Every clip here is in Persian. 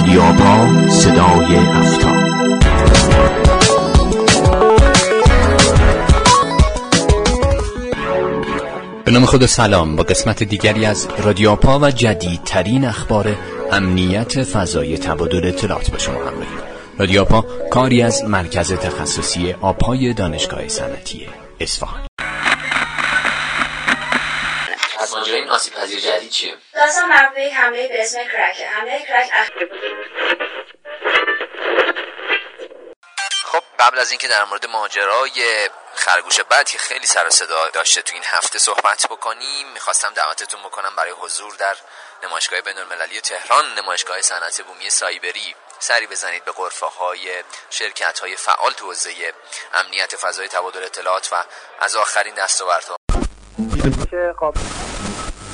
رادیو صدای هفتا به نام خود سلام. با قسمت دیگری از رادیو آپا و جدیدترین اخبار امنیت فضای تبادل اطلاعات با شما همراهیم. رادیو کاری از مرکز تخصصی آپای دانشگاه صنعتی اصفهان. ماجرای این آسیب پذیر جدید چیه؟ داستان مربوط به یک حمله به اسم کرکه حمله کرک اخ... خب قبل از اینکه در مورد ماجرای خرگوش بد که خیلی سر و صدا داشته تو این هفته صحبت بکنیم می‌خواستم دعوتتون بکنم برای حضور در نمایشگاه بین المللی تهران نمایشگاه صنعت بومی سایبری سری بزنید به غرفه های شرکت های فعال تو حوزه امنیت فضای تبادل اطلاعات و از آخرین دستاوردها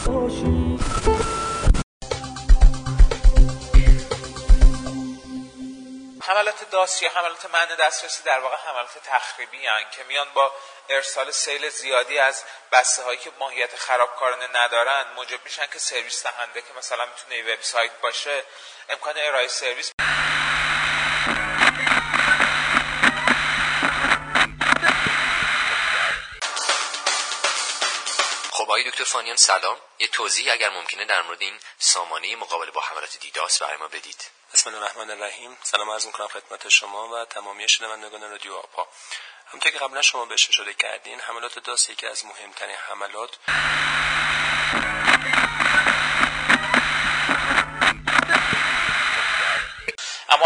حملات داس یا حملات منع دسترسی در واقع حملات تخریبی هن که میان با ارسال سیل زیادی از بسته هایی که ماهیت خرابکارانه ندارن موجب میشن که سرویس دهنده که مثلا می‌تونه وبسایت باشه امکان ارائه سرویس آقای دکتر فانیان سلام. یه توضیح اگر ممکنه در مورد این سامانه مقابله با حملات دیداس برای ما بدید. بسم الله الرحمن الرحیم. سلام عرض می‌کنم خدمت شما و تمامی شنوندگان رادیو آپا. همونطور که قبلا شما بهش اشاره کردین حملات داس یکی از مهمترین حملات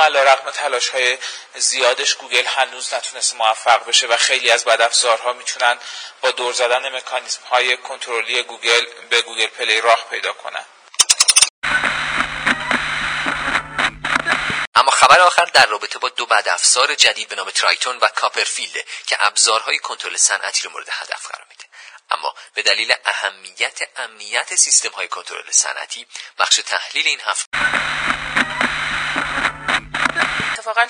اما علا رقم تلاش های زیادش گوگل هنوز نتونست موفق بشه و خیلی از بدافزارها می‌تونن با دور زدن مکانیزم های کنترلی گوگل به گوگل پلی راه پیدا کنن. اما خبر آخر در رابطه با دو بدافزار جدید به نام ترایتون و کاپرفیلد که ابزارهای کنترل صنعتی رو مورد هدف قرار میده. اما به دلیل اهمیت امنیت سیستم های کنترل صنعتی بخش تحلیل این هفته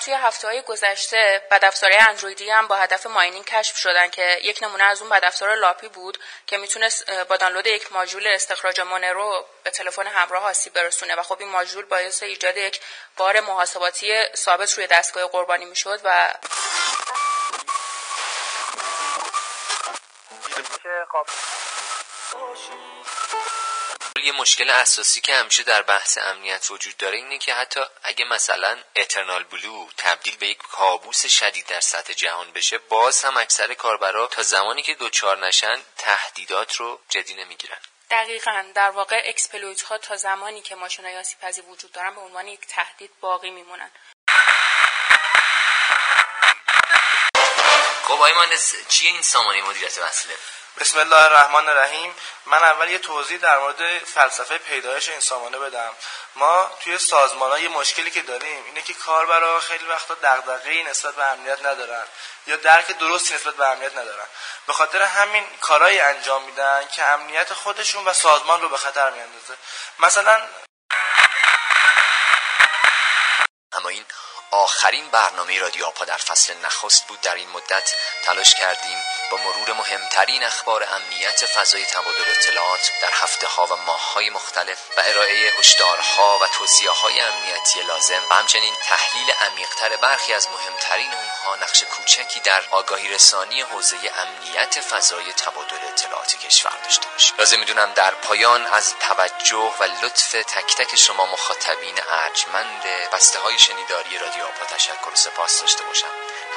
توی هفته های گذشته بدافزارهای اندرویدی هم با هدف mining کشف شدن که یک نمونه از اون بدافزار لاپی بود که می‌تونست با دانلود یک ماژول استخراج مونرو به تلفن همراه آسیب برسونه. و خب این ماژول باعث ایجاد یک بار محاسباتی ثابت روی دستگاه قربانی می‌شد و یه مشکل اساسی که همیشه در بحث امنیت وجود داره اینه که حتی اگه مثلا اترنال بلو تبدیل به یک کابوس شدید در سطح جهان بشه باز هم اکثر کاربرا تا زمانی که دوچار نشن تهدیدات رو جدی نمی‌گیرن. دقیقا. در واقع exploit ها تا زمانی که ماشین های آسیب پذیر وجود دارن به عنوان یک تهدید باقی میمونن. خب مهندس چیه این سامانه مدیریت وصله؟ بسم الله الرحمن الرحیم. من اول یه توضیح در مورد فلسفه پیدایش این سامانه بدم. ما توی سازمان یه مشکلی که داریم اینه که کاربرا خیلی وقتا دغدغه‌ای نسبت به امنیت ندارن یا درک درستی نسبت به امنیت ندارن. به خاطر همین کارهایی انجام میدن که امنیت خودشون و سازمان رو به خطر میاندازه. مثلا اما این آخرین برنامه رادیو آپا در فصل نخست بود. در این مدت تلاش کردیم با مرور مهمترین اخبار امنیت فضای تبادل اطلاعات در هفته ها و ماه های مختلف و ارائه هشدارها و توصیه های امنیتی لازم و همچنین تحلیل عمیقتر برخی از مهمترین اونها نقش کوچکی در آگاهی رسانی حوزه امنیت فضای تبادل اطلاعات کشور داشته باشیم لازم می‌دونم در پایان از توجه و لطف تک تک شما مخاطبین ارجمند بسته های شنیداری رادیو آپا تشکر و سپاس داشته باشم.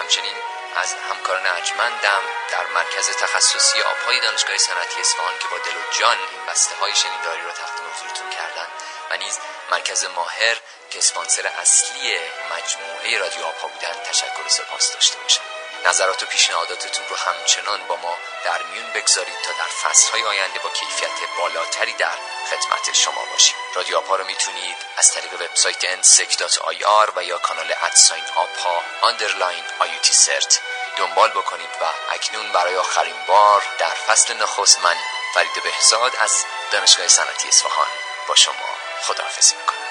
همچنین از همکاران ارجمندم در مرکز تخصصی آبهای دانشگاه صنعتی اصفهان که با دل و جان این بسته های شنیداری رو تقدیم حضورتون کردن و نیز مرکز ماهر که اسپانسر اصلی مجموعه رادیو آبها بودن تشکر و سپاس داشته باشم. نظرات و پیشنهاداتتون رو همچنان با ما در میون بگذارید تا در فصلهای آینده با کیفیت بالاتری در خدمت شما باشیم. رادیو آپا رو می‌تونید از طریق وبسایت nsec.ir و یا کانال ادساین آپا آندرلاین آیوتی سرت دنبال بکنید و اکنون برای آخرین بار در فصل نخست من فرید بهزاد از دانشگاه صنعتی اصفهان با شما خداحافظی می‌کنم.